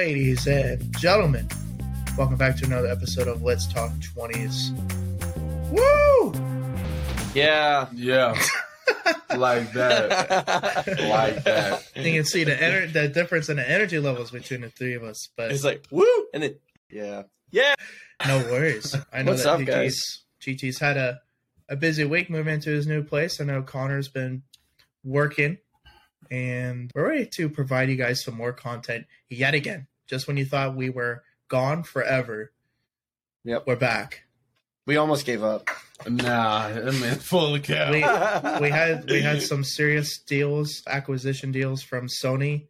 Ladies and gentlemen, welcome back to another episode of Let's Talk 20s. Woo! Yeah. Yeah. like that. Like that. You can see the ener- the difference in the energy levels between the three of us, but It's like woo, and then yeah, yeah. no worries. I know What's that up, GG's, guys? GT's had a, a busy week moving into his new place. I know Connor's been working, and we're ready to provide you guys some more content yet again. Just when you thought we were gone forever, Yep. we're back. We almost gave up. Nah, that man's full of cow. We we had we had some serious deals, acquisition deals from Sony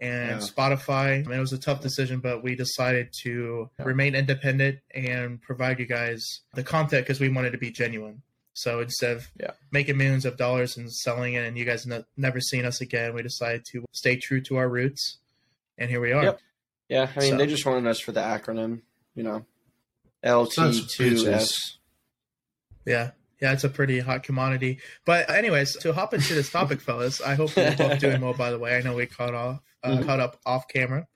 and Yeah. Spotify. I mean, it was a tough decision, but we decided to remain independent and provide you guys the content because we wanted to be genuine. So instead of Yeah. making millions of dollars and selling it, and you guys ne- never seen us again, we decided to stay true to our roots, and here we are. Yep. Yeah, I mean So- they just wanted us for the acronym, you know, LT2S. Yeah. Yeah, it's a pretty hot commodity. But anyways, to hop into this topic, fellas, I hope you're both doing well. By the way, I know we caught off, uh, Mhm. caught up off camera,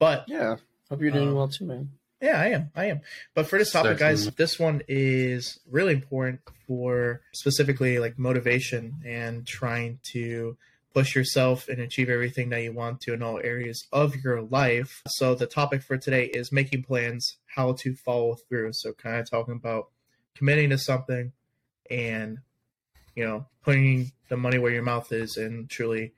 but Yeah, hope you're doing Um, well too, man. Yeah, I am, I am. But for this topic, guys, this one is really important for specifically like motivation and trying to push yourself and achieve everything that you want to in all areas of your life. So the topic for today is making plans, how to follow through. So kind of talking about committing to something and you know putting the money where your mouth is and truly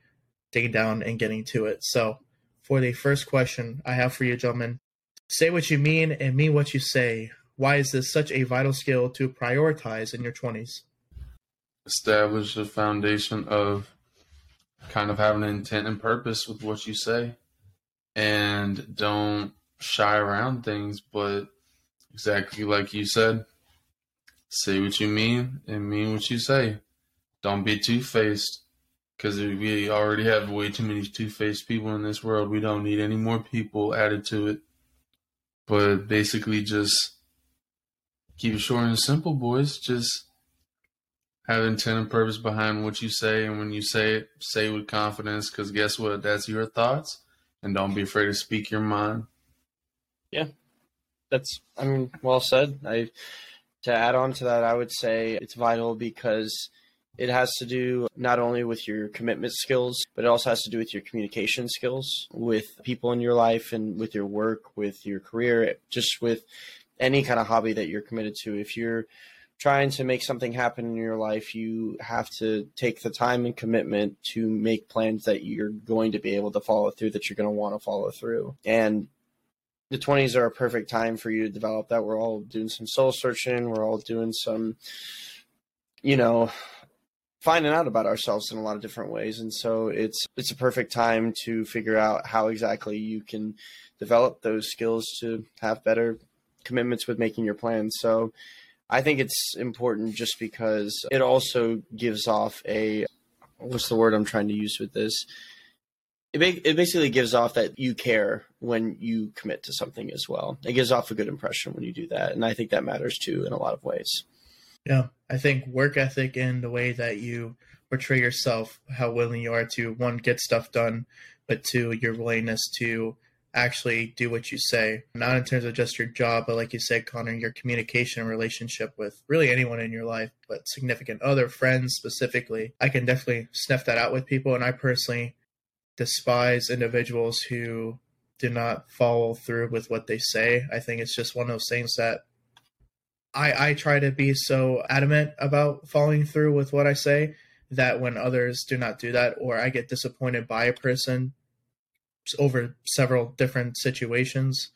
digging down and getting to it. So for the first question I have for you, gentlemen, say what you mean and mean what you say. Why is this such a vital skill to prioritize in your twenties? Establish the foundation of kind of having an intent and purpose with what you say. And don't shy around things, but exactly like you said, say what you mean and mean what you say. Don't be two faced. Because we already have way too many two faced people in this world. We don't need any more people added to it. But basically, just keep it short and simple, boys. Just have intent and purpose behind what you say. And when you say it, say it with confidence. Because guess what? That's your thoughts. And don't be afraid to speak your mind. Yeah. That's I mean, well said. I to add on to that, I would say it's vital because it has to do not only with your commitment skills, but it also has to do with your communication skills with people in your life and with your work, with your career, just with any kind of hobby that you're committed to. If you're trying to make something happen in your life, you have to take the time and commitment to make plans that you're going to be able to follow through, that you're going to want to follow through. And the 20s are a perfect time for you to develop that. We're all doing some soul searching. We're all doing some, you know, finding out about ourselves in a lot of different ways. And so it's it's a perfect time to figure out how exactly you can develop those skills to have better commitments with making your plans. So I think it's important just because it also gives off a what's the word I'm trying to use with this? It, ba- it basically gives off that you care when you commit to something as well. It gives off a good impression when you do that, and I think that matters too in a lot of ways. Yeah, I think work ethic and the way that you portray yourself, how willing you are to one get stuff done, but two your willingness to actually do what you say, not in terms of just your job, but like you said, Connor, your communication and relationship with really anyone in your life, but significant other friends specifically. I can definitely sniff that out with people, and I personally despise individuals who do not follow through with what they say. I think it's just one of those things that I, I try to be so adamant about following through with what I say that when others do not do that or I get disappointed by a person over several different situations,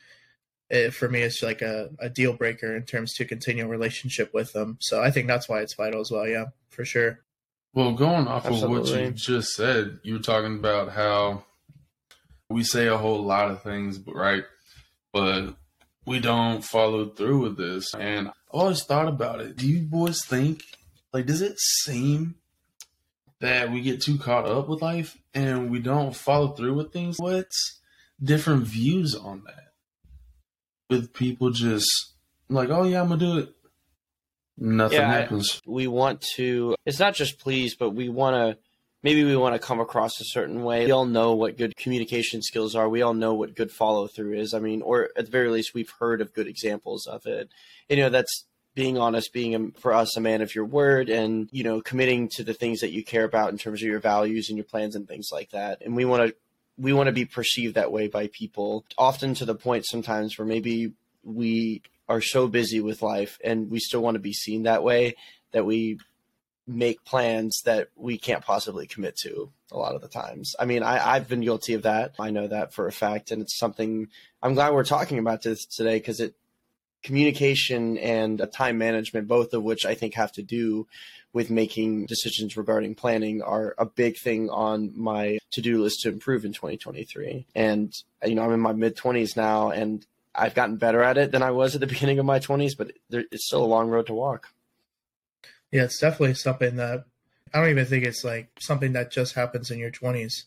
it, for me it's like a, a deal breaker in terms to continue a relationship with them. So I think that's why it's vital as well. Yeah, for sure. Well, going off of what you just said, you were talking about how we say a whole lot of things, but right, but we don't follow through with this. And I always thought about it. Do you boys think, like, does it seem that we get too caught up with life and we don't follow through with things? What's different views on that? With people just like, oh yeah, I'm gonna do it. Nothing Yeah, happens. We want to. It's not just please, but we want to maybe we want to come across a certain way. We all know what good communication skills are. We all know what good follow through is. I mean, or at the very least, we've heard of good examples of it. And, you know, that's being honest, being a, for us a man of your word, and you know, committing to the things that you care about in terms of your values and your plans and things like that. And we want to we want to be perceived that way by people, often to the point sometimes where maybe we are so busy with life and we still want to be seen that way that we make plans that we can't possibly commit to a lot of the times. I mean, I, I've been guilty of that. I know that for a fact. And it's something I'm glad we're talking about this today because it communication and time management, both of which I think have to do with making decisions regarding planning are a big thing on my to-do list to improve in 2023. And you know, I'm in my mid 20s now and I've gotten better at it than I was at the beginning of my 20s, but it's still a long road to walk. Yeah, it's definitely something that I don't even think it's like something that just happens in your 20s.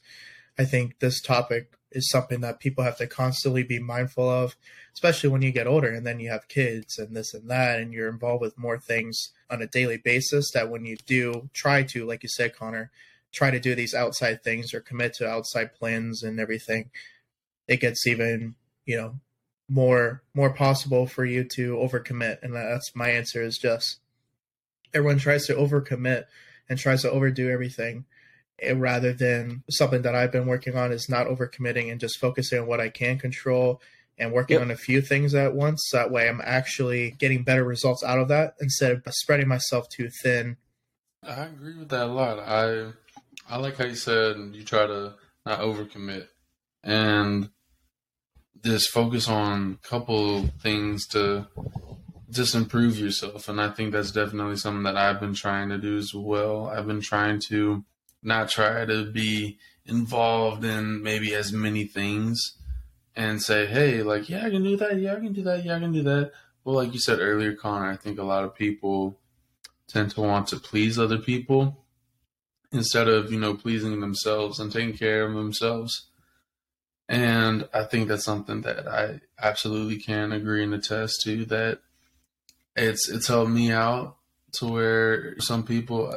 I think this topic is something that people have to constantly be mindful of, especially when you get older and then you have kids and this and that, and you're involved with more things on a daily basis. That when you do try to, like you said, Connor, try to do these outside things or commit to outside plans and everything, it gets even, you know, more more possible for you to overcommit. And that's my answer is just everyone tries to overcommit and tries to overdo everything eh, rather than something that I've been working on is not overcommitting and just focusing on what I can control and working yep. on a few things at once. That way I'm actually getting better results out of that instead of spreading myself too thin. I agree with that a lot. I I like how you said you try to not overcommit and just focus on a couple things to just improve yourself. And I think that's definitely something that I've been trying to do as well. I've been trying to not try to be involved in maybe as many things and say, hey, like, yeah, I can do that. Yeah, I can do that. Yeah, I can do that. Well, like you said earlier, Connor, I think a lot of people tend to want to please other people instead of, you know, pleasing themselves and taking care of themselves. And I think that's something that I absolutely can agree and attest to that it's it's helped me out to where some people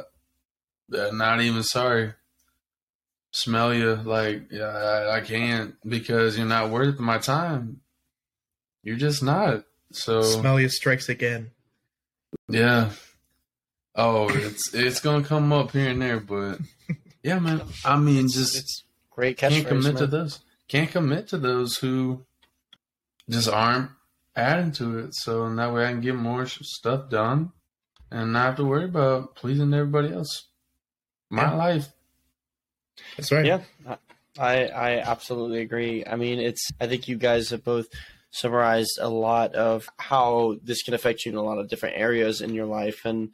are not even sorry smell you like yeah I, I can't because you're not worth my time. You're just not. So smell you strikes again. Yeah. Oh it's it's gonna come up here and there but yeah man. I mean it's, just it's great can't commit man. to those. Can't commit to those who just aren't adding to it. So and that way I can get more stuff done and not have to worry about pleasing everybody else. My yeah. life. That's right. Yeah, I I absolutely agree. I mean, it's I think you guys have both summarized a lot of how this can affect you in a lot of different areas in your life and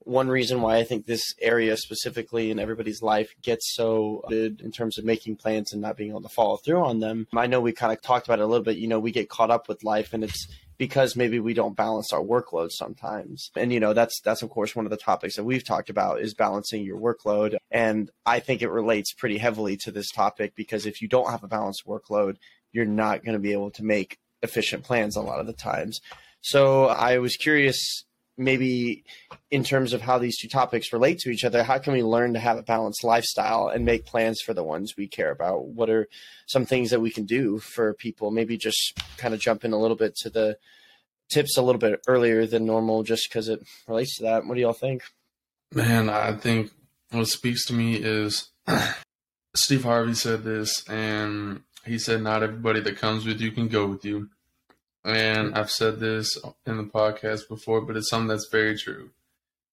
one reason why I think this area specifically in everybody's life gets so good in terms of making plans and not being able to follow through on them. I know we kind of talked about it a little bit. You know, we get caught up with life and it's because maybe we don't balance our workload sometimes. And you know, that's that's of course one of the topics that we've talked about is balancing your workload. And I think it relates pretty heavily to this topic because if you don't have a balanced workload, you're not going to be able to make efficient plans a lot of the times. So I was curious maybe in terms of how these two topics relate to each other, how can we learn to have a balanced lifestyle and make plans for the ones we care about? What are some things that we can do for people? Maybe just kind of jump in a little bit to the tips a little bit earlier than normal just because it relates to that. What do y'all think? Man, I think what speaks to me is Steve Harvey said this, and he said, Not everybody that comes with you can go with you. And I've said this in the podcast before, but it's something that's very true.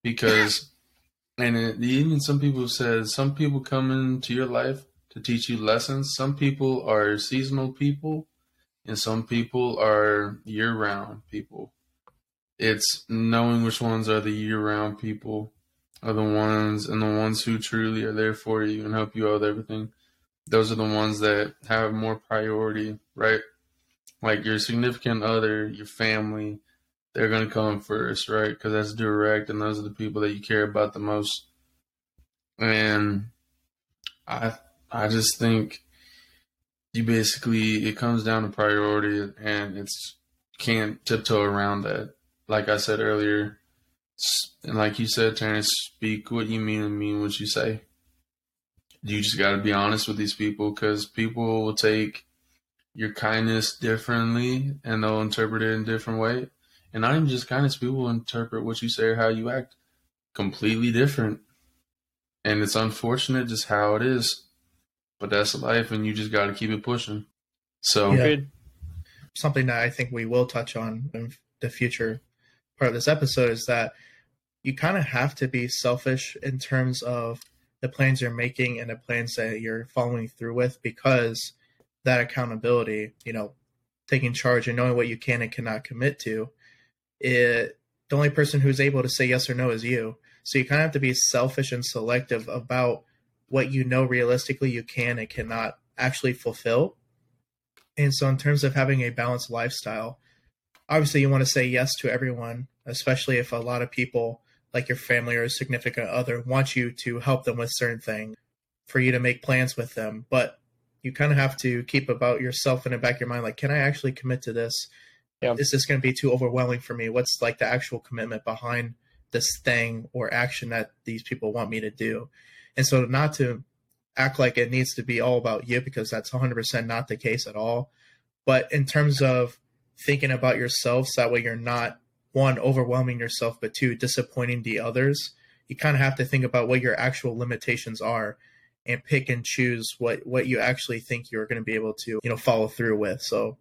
Because, and it, even some people have said, some people come into your life to teach you lessons. Some people are seasonal people, and some people are year round people. It's knowing which ones are the year round people, are the ones, and the ones who truly are there for you and help you out with everything. Those are the ones that have more priority, right? Like your significant other, your family, they're going to come first, right? Because that's direct, and those are the people that you care about the most. And I, I just think you basically it comes down to priority, and it's can't tiptoe around that. Like I said earlier, and like you said, Terrence, speak what you mean and mean what you say. you just got to be honest with these people because people will take your kindness differently and they'll interpret it in a different way. And not even just kindness, people will interpret what you say or how you act completely different. And it's unfortunate just how it is. But that's life and you just got to keep it pushing. So, Yeah. something that I think we will touch on in the future part of this episode is that you kind of have to be selfish in terms of the plans you're making and the plans that you're following through with because that accountability, you know, taking charge and knowing what you can and cannot commit to, it the only person who's able to say yes or no is you. So you kind of have to be selfish and selective about what you know realistically you can and cannot actually fulfill. And so, in terms of having a balanced lifestyle, obviously you want to say yes to everyone, especially if a lot of people, like your family or significant other, want you to help them with certain things, for you to make plans with them. But you kind of have to keep about yourself in the back of your mind, like, can I actually commit to this? Yeah. Is this going to be too overwhelming for me? What's like the actual commitment behind this thing or action that these people want me to do? And so, not to act like it needs to be all about you because that's 100% not the case at all. But in terms of thinking about yourself, so that way you're not one overwhelming yourself, but two disappointing the others. You kind of have to think about what your actual limitations are and pick and choose what what you actually think you're going to be able to you know follow through with. So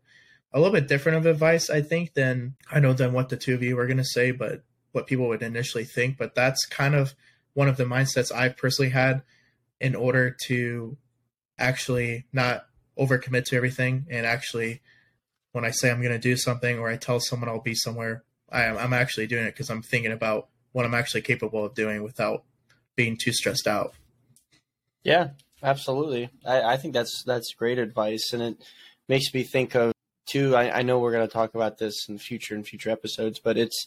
a little bit different of advice, I think, than I know than what the two of you were going to say, but what people would initially think. But that's kind of one of the mindsets I've personally had in order to actually not overcommit to everything and actually when I say I'm going to do something or I tell someone I'll be somewhere, I am, I'm actually doing it because I'm thinking about what I'm actually capable of doing without being too stressed out. Yeah, absolutely. I, I think that's that's great advice, and it makes me think of too. I, I know we're going to talk about this in future in future episodes, but it's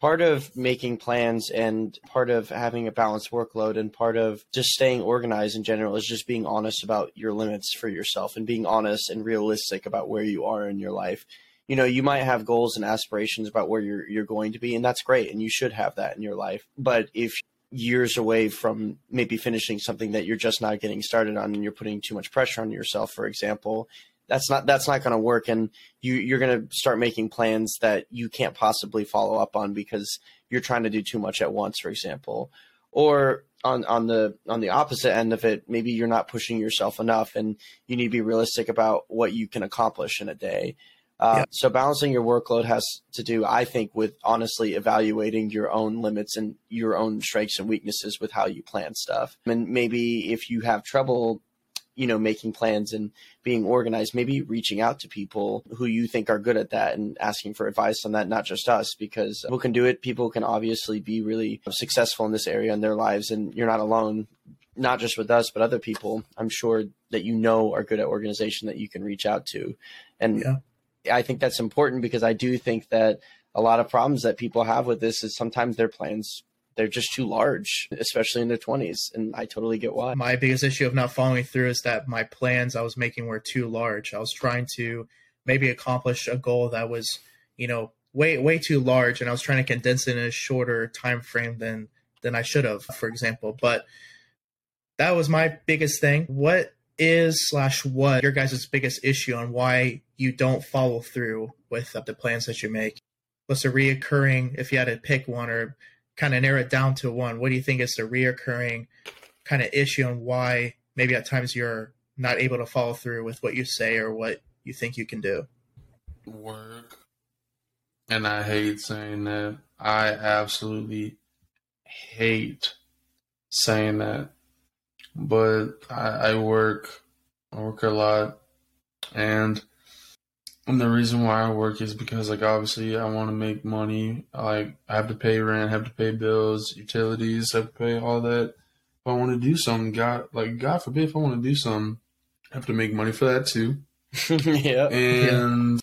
part of making plans and part of having a balanced workload and part of just staying organized in general is just being honest about your limits for yourself and being honest and realistic about where you are in your life. You know, you might have goals and aspirations about where you're you're going to be and that's great and you should have that in your life. But if years away from maybe finishing something that you're just not getting started on and you're putting too much pressure on yourself for example that's not that's not going to work. And you you're going to start making plans that you can't possibly follow up on because you're trying to do too much at once for example. Or on on the on the opposite end of it maybe you're not pushing yourself enough and you need to be realistic about what you can accomplish in a day uh, Yeah. so balancing your workload has to do i think with honestly evaluating your own limits and your own strengths and weaknesses with how you plan stuff and maybe if you have trouble you know making plans and being organized maybe reaching out to people who you think are good at that and asking for advice on that not just us because people can do it people can obviously be really successful in this area in their lives and you're not alone not just with us but other people i'm sure that you know are good at organization that you can reach out to and Yeah. I think that's important because i do think that a lot of problems that people have with this is sometimes their plans they're just too large especially in their 20s and i totally get why My biggest issue of not following through is that my plans I was making were too large. I was trying to maybe accomplish a goal that was, you know, way way too large and I was trying to condense it in a shorter time frame than than I should have, for example. But that was my biggest thing. What is slash what your guys' biggest issue on why you don't follow through with the plans that you make? What's a reoccurring if you had to pick one or kind of narrow it down to one? What do you think is the reoccurring kind of issue and why maybe at times you're not able to follow through with what you say or what you think you can do. work. And I hate saying that. I absolutely hate saying that. But I, I work, I work a lot, and and the reason why I work is because like obviously I want to make money. Like I have to pay rent, have to pay bills, utilities, have to pay all that. If I want to do something, God like God forbid if I want to do something, I have to make money for that too. yeah. And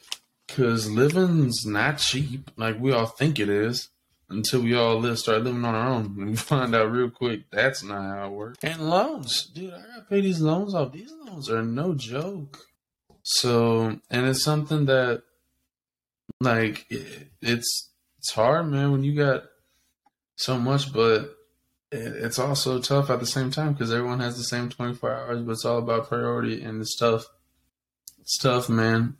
because living's not cheap, like we all think it is, until we all live, start living on our own, and we find out real quick that's not how it works. And loans, dude, I gotta pay these loans off. These loans are no joke. So, and it's something that, like, it, it's it's hard, man, when you got so much, but it's also tough at the same time because everyone has the same 24 hours, but it's all about priority and it's tough. It's tough, man.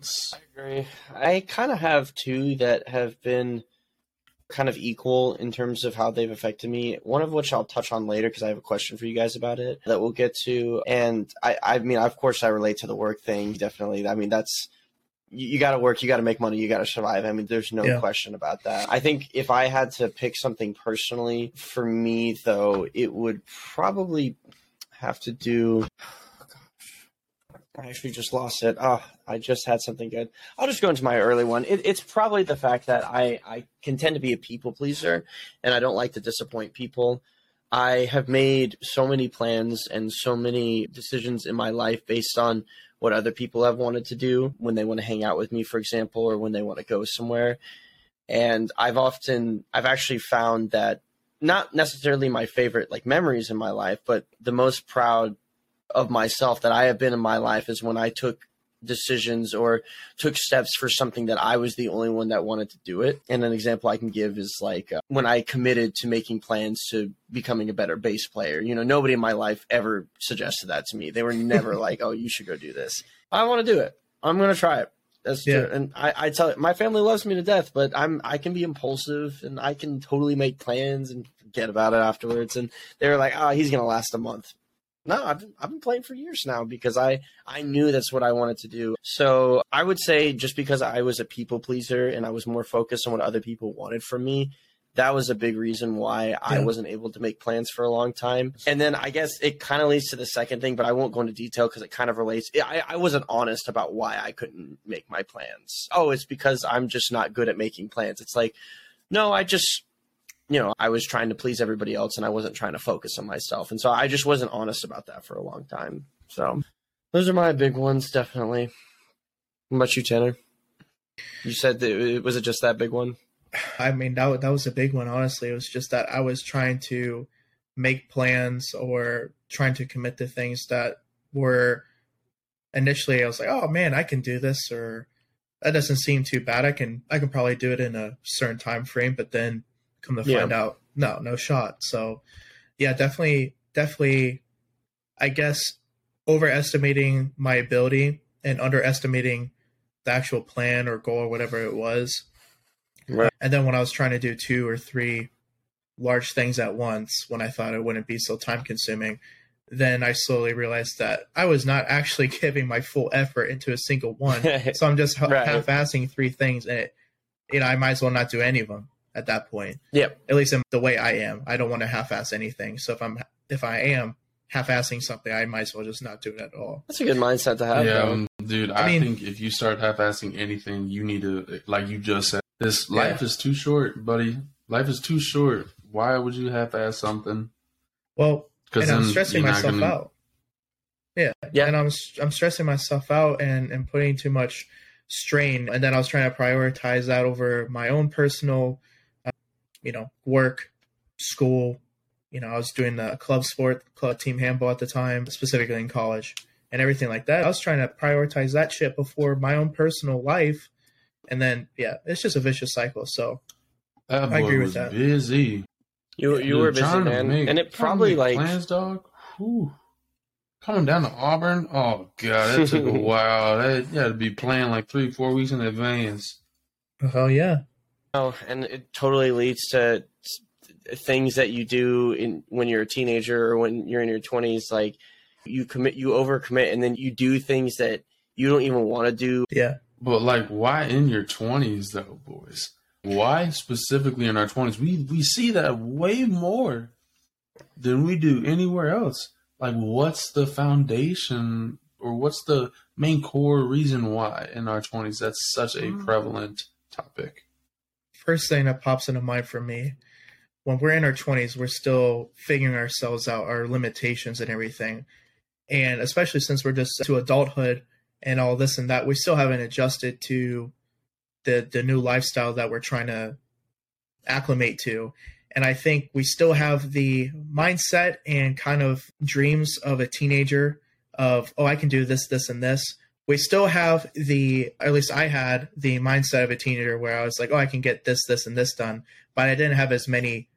It's, I agree. I kind of have two that have been kind of equal in terms of how they've affected me. One of which I'll touch on later because I have a question for you guys about it that we'll get to. And I, I mean, of course, I relate to the work thing. Definitely. I mean, that's you, you got to work, you got to make money, you got to survive. I mean, there's no Yeah. question about that. I think if I had to pick something personally for me, though, it would probably have to do. I actually just lost it. Oh, I just had something good. I'll just go into my early one. It, it's probably the fact that I, I can tend to be a people pleaser and I don't like to disappoint people. I have made so many plans and so many decisions in my life based on what other people have wanted to do when they want to hang out with me, for example, or when they want to go somewhere. And I've often, I've actually found that not necessarily my favorite like memories in my life, but the most proud of myself that I have been in my life is when I took decisions or took steps for something that I was the only one that wanted to do it. And an example I can give is like uh, when I committed to making plans to becoming a better bass player. You know, nobody in my life ever suggested that to me. They were never like, "Oh, you should go do this." I want to do it. I'm going to try it. That's Yeah. true. And I, I tell my family loves me to death, but I'm I can be impulsive and I can totally make plans and forget about it afterwards. And they were like, "Oh, he's going to last a month." No, I've been, I've been playing for years now because I I knew that's what I wanted to do. So I would say just because I was a people pleaser and I was more focused on what other people wanted from me, that was a big reason why I wasn't able to make plans for a long time. And then I guess it kind of leads to the second thing, but I won't go into detail because it kind of relates. I, I wasn't honest about why I couldn't make my plans. Oh, it's because I'm just not good at making plans. It's like, no, I just, you know, I was trying to please everybody else and I wasn't trying to focus on myself. And so I just wasn't honest about that for a long time. So those are my big ones, definitely. What about you, Tanner? You said that was it just that big one? I mean, that, that was a big one, honestly. It was just that I was trying to make plans or trying to commit to things that were initially, I was like, oh man, I can do this, or that doesn't seem too bad. I can, I can probably do it in a certain time frame, but then come to Yeah. find out, no, no shot. So, yeah, definitely, definitely, I guess overestimating my ability and underestimating the actual plan or goal or whatever it was. Right. And then when I was trying to do two or three large things at once, when I thought it wouldn't be so time consuming, then I slowly realized that I was not actually giving my full effort into a single one. so I'm just Right. half-assing three things, and it, you know I might as well not do any of them at that point. Yep. At least in the way I am, I don't want to half-ass anything. So if I'm if I am half-assing something, I might as well just not do it at all. That's a good mindset to have. yeah, um, dude. I, I mean- think if you start half-assing anything, you need to, like you just said, this life Yeah. is too short, buddy. Life is too short. Why would you half-ass something? Well, Because I'm stressing myself out. Yeah. Yeah. And I'm I'm stressing myself out and and putting too much strain and then I was trying to prioritize that over my own personal you know, work, school, you know, I was doing the club sport, club team handball at the time, specifically in college and everything like that. I was trying to prioritize that shit before my own personal life. And then yeah, it's just a vicious cycle. So That boy I agree with that. busy. You you Dude, were busy, man, make- and it probably like plans, dog. Whew. Coming down to Auburn, oh god, that took a while. That you had to be planning like three, four weeks in advance. oh yeah. Oh, and it totally leads to things that you do in when you're a teenager or when you're in your 20s like you commit you overcommit and then you do things that you don't even want to do Yeah. But like, why in your twenties though, boys? Why specifically in our twenties? We we see that way more than we do anywhere else. Like, what's the foundation or what's the main core reason why in our twenties that's such a Mm. prevalent topic? First thing that pops into mind for me when we're in our 20s we're still figuring ourselves out our limitations and everything. And especially since we're just to adulthood and all this and that we still haven't adjusted to the the new lifestyle that we're trying to acclimate to. And i think we still have the mindset and kind of dreams of a teenager of oh i can do this this and this we still have the at least i had the mindset of a teenager where i was like oh i can get this this and this done but i didn't have as many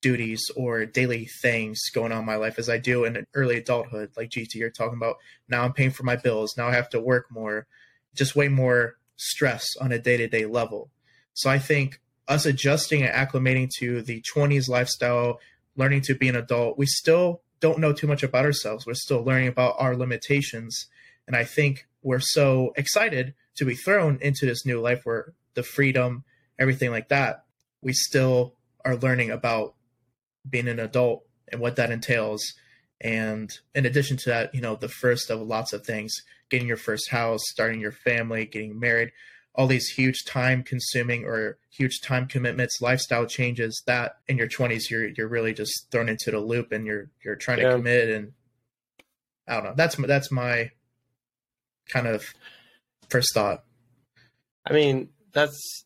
duties or daily things going on in my life as I do in early adulthood, like GT you're talking about. Now I'm paying for my bills. Now I have to work more, just way more stress on a day to day level. So I think us adjusting and acclimating to the 20s lifestyle, learning to be an adult, we still don't know too much about ourselves. We're still learning about our limitations. And I think we're so excited to be thrown into this new life where the freedom, everything like that, we still are learning about being an adult and what that entails. And in addition to that, you know, the first of lots of things, getting your first house, starting your family, getting married, all these huge time consuming or huge time commitments, lifestyle changes that in your 20s you're you're really just thrown into the loop and you're you're trying yeah. to commit and I don't know. That's that's my kind of first thought. I mean, that's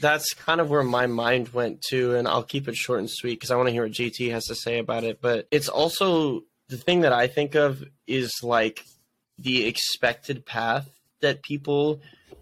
that's kind of where my mind went to, and I'll keep it short and sweet because I want to hear what GT has to say about it. But it's also the thing that I think of is like the expected path that people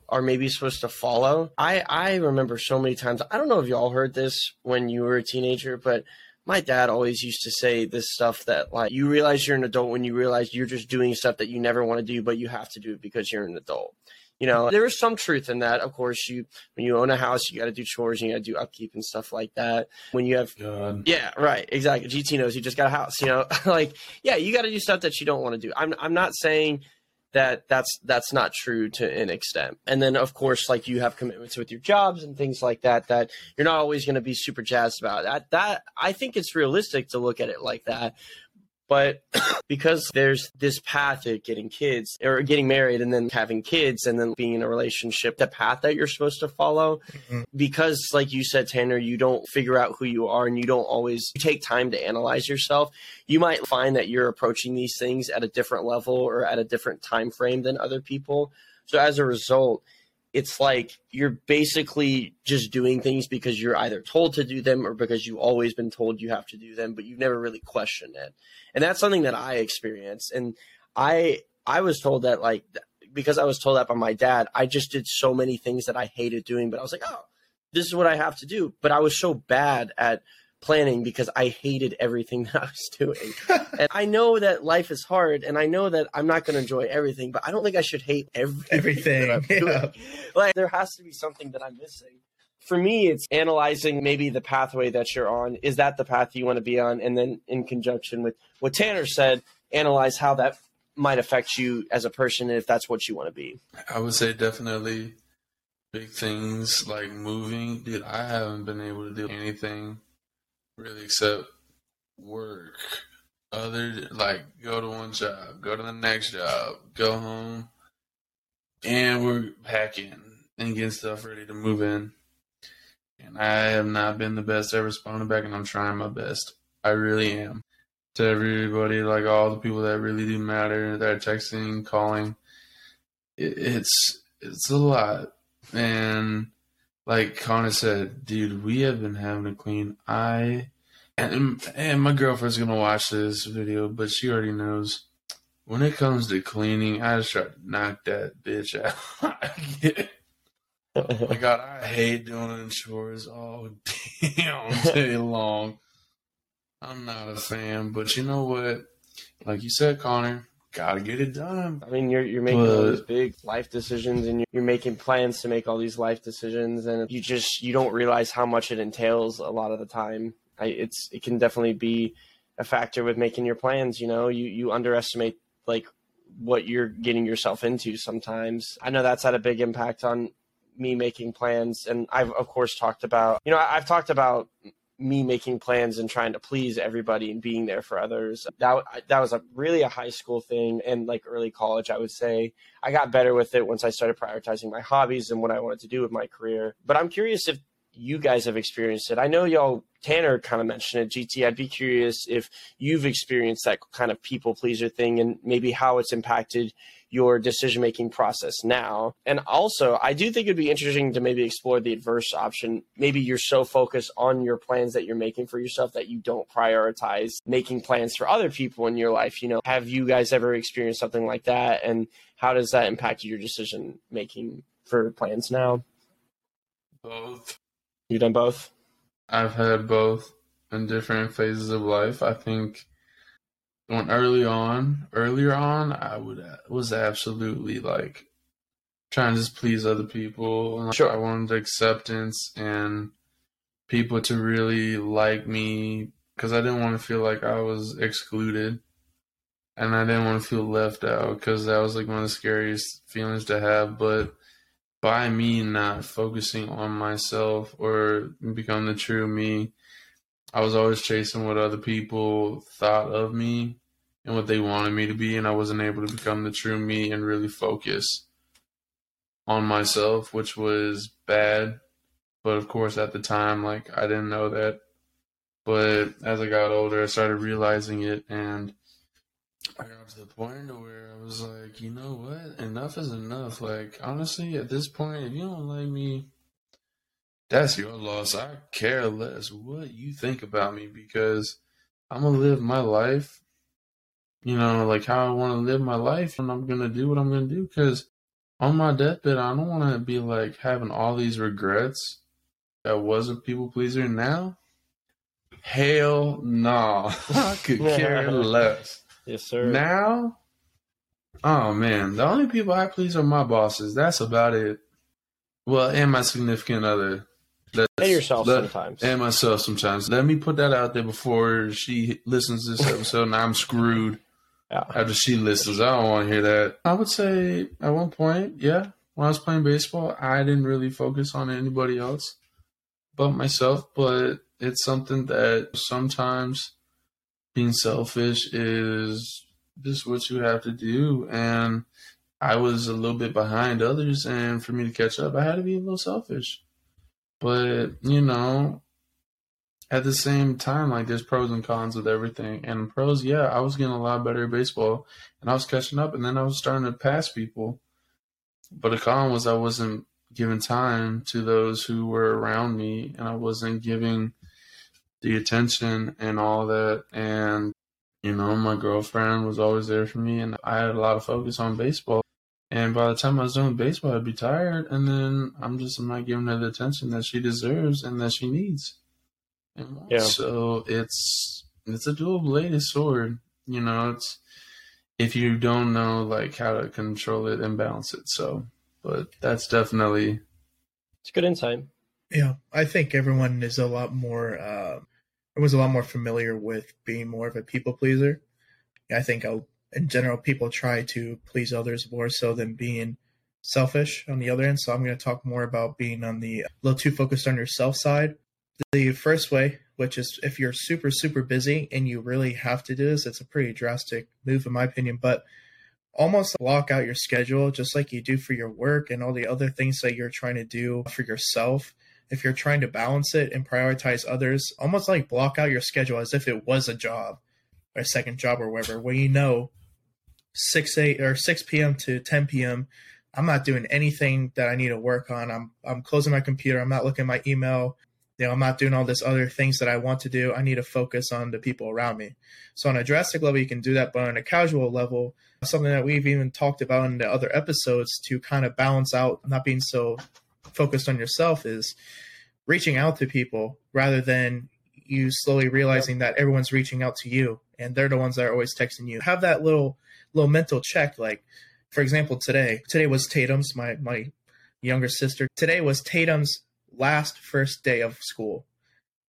are maybe supposed to follow. I I remember so many times. I don't know if y'all heard this when you were a teenager, but my dad always used to say this stuff that like you realize you're an adult when you realize you're just doing stuff that you never want to do, but you have to do it because you're an adult. You know there is some truth in that of course you when you own a house you got to do chores and you got to do upkeep and stuff like that. When you have God. yeah right exactly. Gt knows you just got a house you know? Like yeah you got to do stuff that you don't want to do. I'm i'm not saying that that's that's not true to an extent. And then of course like you have commitments with your jobs and things like that that you're not always going to be super jazzed about. That that i think it's realistic to look at it like that but because there's this path of getting kids or getting married and then having kids and then being in a relationship, the path that you're supposed to follow, mm-hmm. because like you said, Tanner, you don't figure out who you are and you don't always take time to analyze yourself. You might find that you're approaching these things at a different level or at a different time frame than other people. So as a result, it's like you're basically just doing things because you're either told to do them or because you've always been told you have to do them, but you've never really questioned it. And that's something that I experienced. And I I was told that like because I was told that by my dad, I just did so many things that I hated doing, but I was like, oh, this is what I have to do. But I was so bad at planning because I hated everything that I was doing. and I know that life is hard and I know that I'm not going to enjoy everything, but I don't think I should hate everything. everything. Yeah. Like there has to be something that I'm missing. For me, it's analyzing maybe the pathway that you're on. Is that the path you want to be on? And then in conjunction with what Tanner said, analyze how that might affect you as a person if that's what you want to be. I would say definitely big things like moving. Dude, I haven't been able to do anything really except work. Other like go to one job, go to the next job, go home, and we're packing and getting stuff ready to move in. And I have not been the best at responding back, and I'm trying my best. I really am. To everybody, like all the people that really do matter, that are texting, calling, it, it's it's a lot. And like Connor said, dude, we have been having a clean. I and, and my girlfriend's gonna watch this video, but she already knows. When it comes to cleaning, I just try to knock that bitch out. oh my god, I hate doing chores all damn day long. I'm not a fan, but you know what? Like you said, Connor, gotta get it done. I mean, you're you're making but, all these big life decisions, and you're, you're making plans to make all these life decisions, and you just you don't realize how much it entails a lot of the time. I, it's it can definitely be a factor with making your plans. You know, you you underestimate like what you're getting yourself into sometimes. I know that's had a big impact on me making plans, and I've of course talked about you know I've talked about me making plans and trying to please everybody and being there for others. That that was a really a high school thing and like early college I would say. I got better with it once I started prioritizing my hobbies and what I wanted to do with my career. But I'm curious if you guys have experienced it. I know y'all Tanner kind of mentioned it. GT, I'd be curious if you've experienced that kind of people pleaser thing and maybe how it's impacted your decision making process now. And also, I do think it'd be interesting to maybe explore the adverse option. Maybe you're so focused on your plans that you're making for yourself that you don't prioritize making plans for other people in your life. You know, have you guys ever experienced something like that? And how does that impact your decision making for plans now? Both. You've done both? I've had both. in different phases of life. I think when early on, earlier on, I would uh, was absolutely like trying to just please other people. And sure. I wanted acceptance and people to really like me because I didn't want to feel like I was excluded and I didn't want to feel left out because that was like one of the scariest feelings to have. But by me not focusing on myself or becoming the true me, I was always chasing what other people thought of me and what they wanted me to be, and I wasn't able to become the true me and really focus on myself, which was bad. But of course, at the time, like I didn't know that. But as I got older, I started realizing it, and I got to the point where I was like, you know what? Enough is enough. Like, honestly, at this point, if you don't like me, that's your loss. I care less what you think about me because I'm gonna live my life, you know, like how I want to live my life, and I'm gonna do what I'm gonna do. Because on my deathbed, I don't want to be like having all these regrets. I was a people pleaser. Now, hell no, nah. I could care less. Yes, sir. Now, oh man, the only people I please are my bosses. That's about it. Well, and my significant other. That's, and yourself let, sometimes. And myself sometimes. Let me put that out there before she listens to this episode and I'm screwed. Yeah. After she listens, I don't want to hear that. I would say at one point, yeah, when I was playing baseball, I didn't really focus on anybody else but myself, but it's something that sometimes being selfish is just what you have to do. And I was a little bit behind others, and for me to catch up, I had to be a little selfish. But, you know, at the same time, like there's pros and cons with everything. And pros, yeah, I was getting a lot better at baseball and I was catching up and then I was starting to pass people. But a con was I wasn't giving time to those who were around me and I wasn't giving the attention and all that. And, you know, my girlfriend was always there for me, and I had a lot of focus on baseball. And by the time I was doing baseball, I'd be tired, and then I'm just I'm not giving her the attention that she deserves and that she needs. And yeah. So it's it's a dual bladed sword. You know, it's if you don't know like how to control it and balance it. So, but that's definitely it's good insight. Yeah, I think everyone is a lot more uh, was a lot more familiar with being more of a people pleaser. I think I'll, in general, people try to please others more so than being selfish on the other end. So I'm going to talk more about being on the a little too focused on yourself side. The first way, which is if you're super, super busy and you really have to do this, it's a pretty drastic move, in my opinion, but almost block out your schedule just like you do for your work and all the other things that you're trying to do for yourself if you're trying to balance it and prioritize others, almost like block out your schedule as if it was a job or a second job or whatever, where you know 6 8 or 6 p.m. to 10 p.m. I'm not doing anything that I need to work on. I'm I'm closing my computer. I'm not looking at my email. You know, I'm not doing all this other things that I want to do. I need to focus on the people around me. So on a drastic level, you can do that, but on a casual level, something that we've even talked about in the other episodes to kind of balance out not being so focused on yourself is reaching out to people rather than you slowly realizing that everyone's reaching out to you and they're the ones that are always texting you. Have that little little mental check like for example today today was Tatum's my my younger sister. Today was Tatum's last first day of school.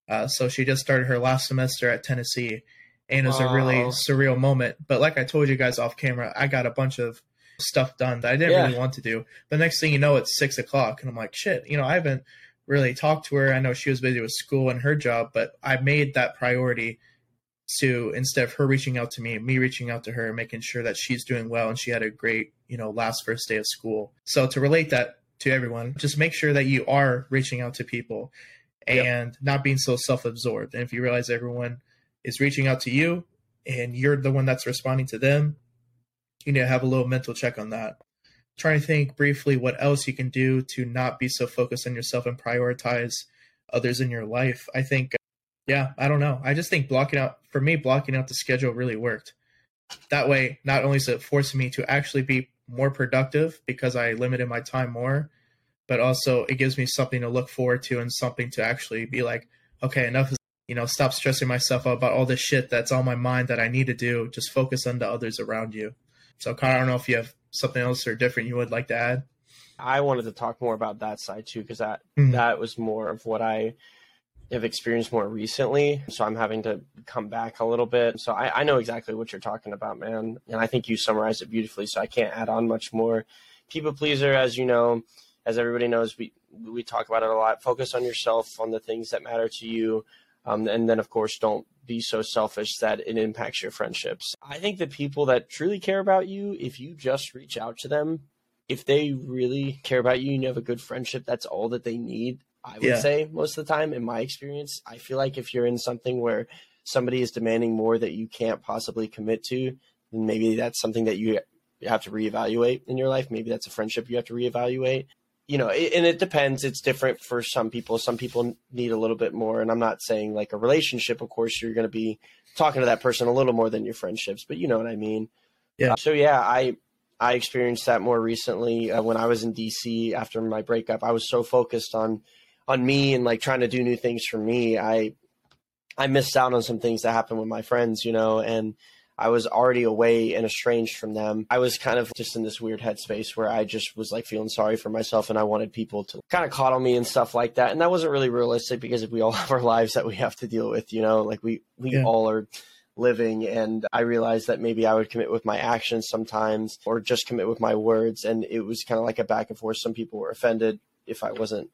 Uh, so she just started her last semester at Tennessee and it was a really surreal moment. But like I told you guys off camera, I got a bunch of stuff done that I didn't yeah. really want to do. The next thing you know, it's six o'clock, and I'm like, shit, you know, I haven't really talked to her. I know she was busy with school and her job, but I made that priority to instead of her reaching out to me, me reaching out to her, making sure that she's doing well and she had a great, you know, last first day of school. So to relate that to everyone, just make sure that you are reaching out to people and yep. not being so self-absorbed. And if you realize everyone is reaching out to you and you're the one that's responding to them, you need to have a little mental check on that. Trying to think briefly what else you can do to not be so focused on yourself and prioritize others in your life. I think, yeah, I don't know. I just think blocking out, for me, blocking out the schedule really worked. That way, not only is it forcing me to actually be more productive because I limited my time more, but also it gives me something to look forward to and something to actually be like, okay, enough is you know, stop stressing myself out about all this shit that's on my mind that I need to do. Just focus on the others around you. So, Connor, I don't know if you have something else or different you would like to add. I wanted to talk more about that side too, because that Mhm. that was more of what I have experienced more recently. So I'm having to come back a little bit. So I, I know exactly what you're talking about, man. And I think you summarized it beautifully. So I can't add on much more. People pleaser, as you know, as everybody knows, we we talk about it a lot. Focus on yourself, on the things that matter to you. Um, and then, of course, don't be so selfish that it impacts your friendships. I think the people that truly care about you, if you just reach out to them, if they really care about you and you have a good friendship, that's all that they need. I would Yeah. say most of the time, in my experience, I feel like if you're in something where somebody is demanding more that you can't possibly commit to, then maybe that's something that you have to reevaluate in your life. Maybe that's a friendship you have to reevaluate. You know, it, and it depends. It's different for some people. Some people need a little bit more. And I'm not saying like a relationship. Of course, you're going to be talking to that person a little more than your friendships, but you know what I mean. Yeah. Uh, so yeah, I I experienced that more recently uh, when I was in DC after my breakup. I was so focused on on me and like trying to do new things for me. I I missed out on some things that happened with my friends, you know, and I was already away and estranged from them. I was kind of just in this weird headspace where I just was like feeling sorry for myself and I wanted people to kind of coddle me and stuff like that. And that wasn't really realistic because we all have our lives that we have to deal with, you know, like we we Yeah. all are living and I realized that maybe I would commit with my actions sometimes or just commit with my words and it was kind of like a back and forth some people were offended if I wasn't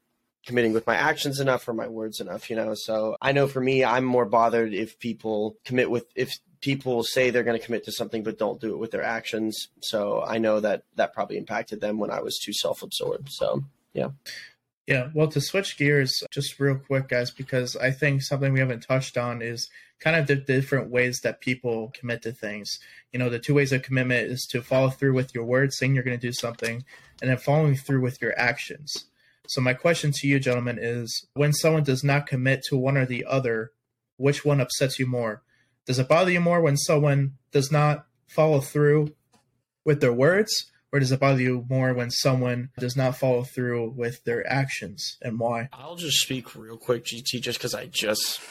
committing with my actions enough or my words enough you know so I know for me I'm more bothered if people commit with if people say they're going to commit to something but don't do it with their actions so I know that that probably impacted them when I was too self-absorbed so Yeah, Yeah, well, to switch gears just real quick, guys, because I think something we haven't touched on is kind of the different ways that people commit to things. You know, the two ways of commitment is to follow through with your words, saying you're going to do something, and then following through with your actions. So, my question to you, gentlemen, is when someone does not commit to one or the other, which one upsets you more? Does it bother you more when someone does not follow through with their words, or does it bother you more when someone does not follow through with their actions and why? I'll just speak real quick, GT, just because I just,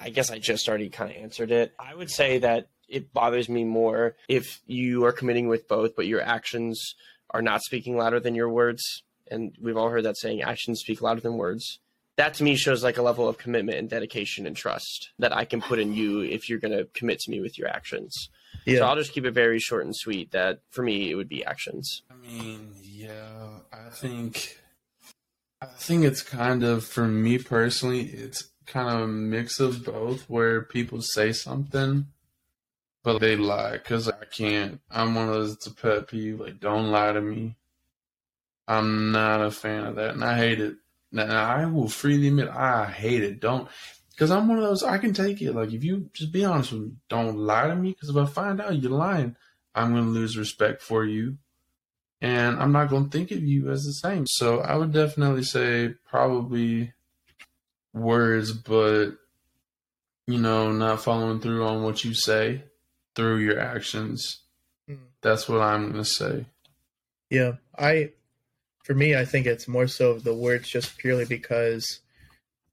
I guess I just already kind of answered it. I would say that it bothers me more if you are committing with both, but your actions are not speaking louder than your words. And we've all heard that saying, actions speak louder than words. That to me shows like a level of commitment and dedication and trust that I can put in you if you're going to commit to me with your actions. Yeah, So I'll just keep it very short and sweet. That for me, it would be actions. I mean, yeah, I think I think it's kind of for me personally, it's kind of a mix of both where people say something but they lie cuz I can't. I'm one of those it's a pet peeve like don't lie to me. I'm not a fan of that and I hate it. Now I will freely admit I hate it. Don't because I'm one of those I can take it. Like if you just be honest with me, don't lie to me because if I find out you're lying, I'm gonna lose respect for you and I'm not going to think of you as the same. So I would definitely say probably words, but you know, not following through on what you say through your actions. Mm. That's what I'm going to say. yeah. I, for me, I think it's more so the words just purely because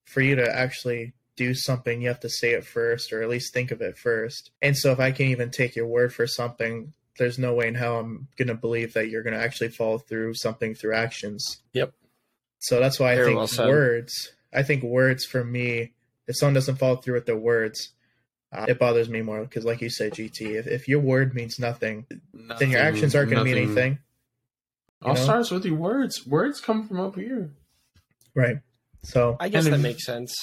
for you to actually do something, you have to say it first or at least think of it first. And so if I can't even take your word for something, there's no way in hell I'm going to believe that you're going to actually follow through something through actions. Yep. So that's why I Very think well words, I think words for me, if someone doesn't follow through with their words, uh, it bothers me more because, like you said, GT, if, if your word means nothing, then your actions aren't going to mean anything. All you know? starts with your words. Words come from up here. Right. So, I guess that if- makes sense.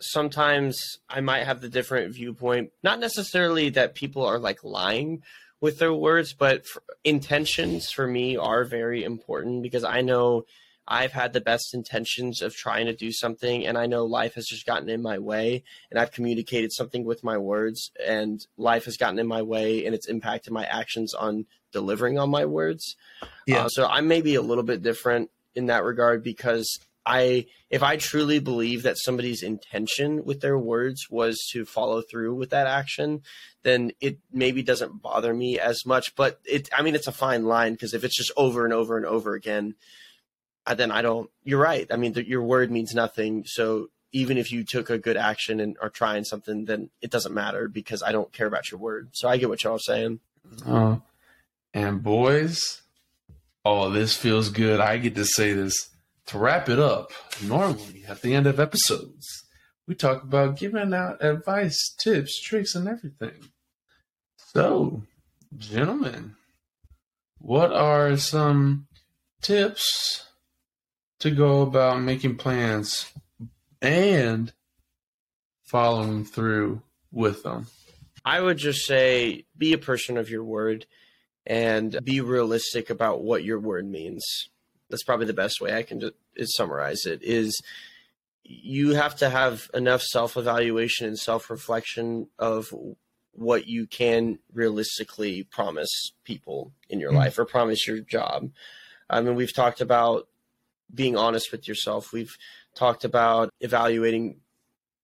Sometimes I might have the different viewpoint, not necessarily that people are like lying with their words, but for, intentions for me are very important because I know I've had the best intentions of trying to do something and I know life has just gotten in my way and I've communicated something with my words and life has gotten in my way and it's impacted my actions on delivering on my words. Yeah. Uh, so I may be a little bit different in that regard because I if I truly believe that somebody's intention with their words was to follow through with that action, then it maybe doesn't bother me as much. But it, I mean, it's a fine line because if it's just over and over and over again, uh, then I don't. You're right. I mean, the, your word means nothing. So even if you took a good action and are trying something, then it doesn't matter because I don't care about your word. So I get what y'all are saying. Uh, and boys, oh, this feels good. I get to say this to wrap it up. Normally, at the end of episodes, we talk about giving out advice, tips, tricks, and everything. So, gentlemen, what are some tips to go about making plans and following through with them? I would just say be a person of your word and be realistic about what your word means. That's probably the best way I can just summarize it is you have to have enough self-evaluation and self-reflection of what you can realistically promise people in your mm-hmm. life or promise your job. I mean, we've talked about being honest with yourself. We've talked about evaluating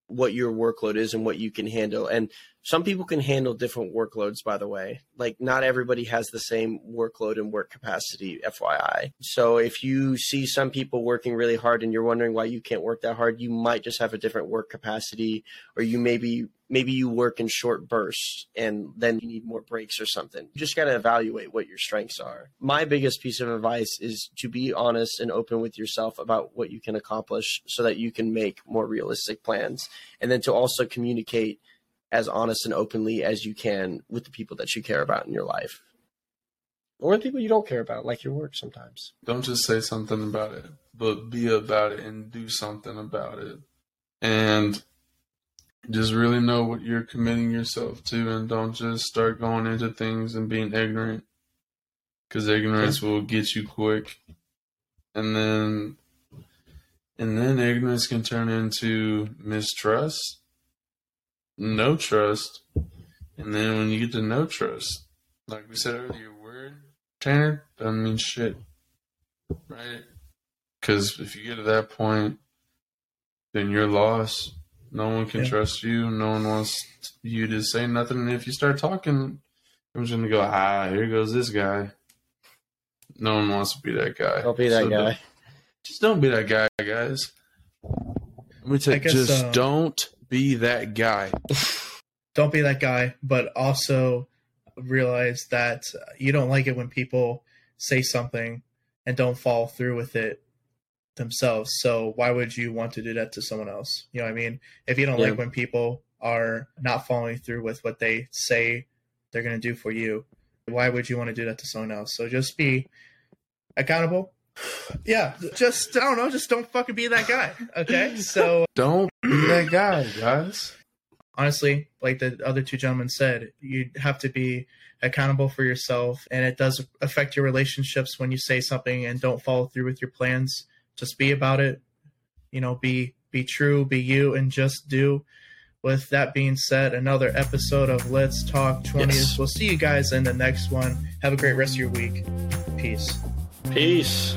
what your workload is and what you can handle. And some people can handle different workloads, by the way. Like, not everybody has the same workload and work capacity, FYI. So, if you see some people working really hard and you're wondering why you can't work that hard, you might just have a different work capacity, or you maybe maybe you work in short bursts and then you need more breaks or something. You just got to evaluate what your strengths are. My biggest piece of advice is to be honest and open with yourself about what you can accomplish so that you can make more realistic plans. And then to also communicate as honest and openly as you can with the people that you care about in your life. Or the people you don't care about, like your work sometimes. Don't just say something about it, but be about it and do something about it. And just really know what you're committing yourself to and don't just start going into things and being ignorant because ignorance will get you quick and then and then ignorance can turn into mistrust no trust and then when you get to no trust like we said earlier word Tanner doesn't mean shit right because if you get to that point then you're lost no one can yeah. trust you. No one wants you to say nothing. And if you start talking, I'm just gonna go, ah, here goes this guy. No one wants to be that guy. Don't be that so guy. Just don't be that guy, guys. Let me tell you, just uh, don't be that guy. don't be that guy, but also realize that you don't like it when people say something and don't follow through with it themselves. So why would you want to do that to someone else? You know what I mean? If you don't yeah. like when people are not following through with what they say they're going to do for you, why would you want to do that to someone else? So just be accountable. Yeah, just I don't know, just don't fucking be that guy. Okay? So don't be that guy, guys. Honestly, like the other two gentlemen said, you have to be accountable for yourself and it does affect your relationships when you say something and don't follow through with your plans just be about it. You know, be be true, be you, and just do. With that being said, another episode of Let's Talk 20s. Yes. We'll see you guys in the next one. Have a great rest of your week. Peace. Peace.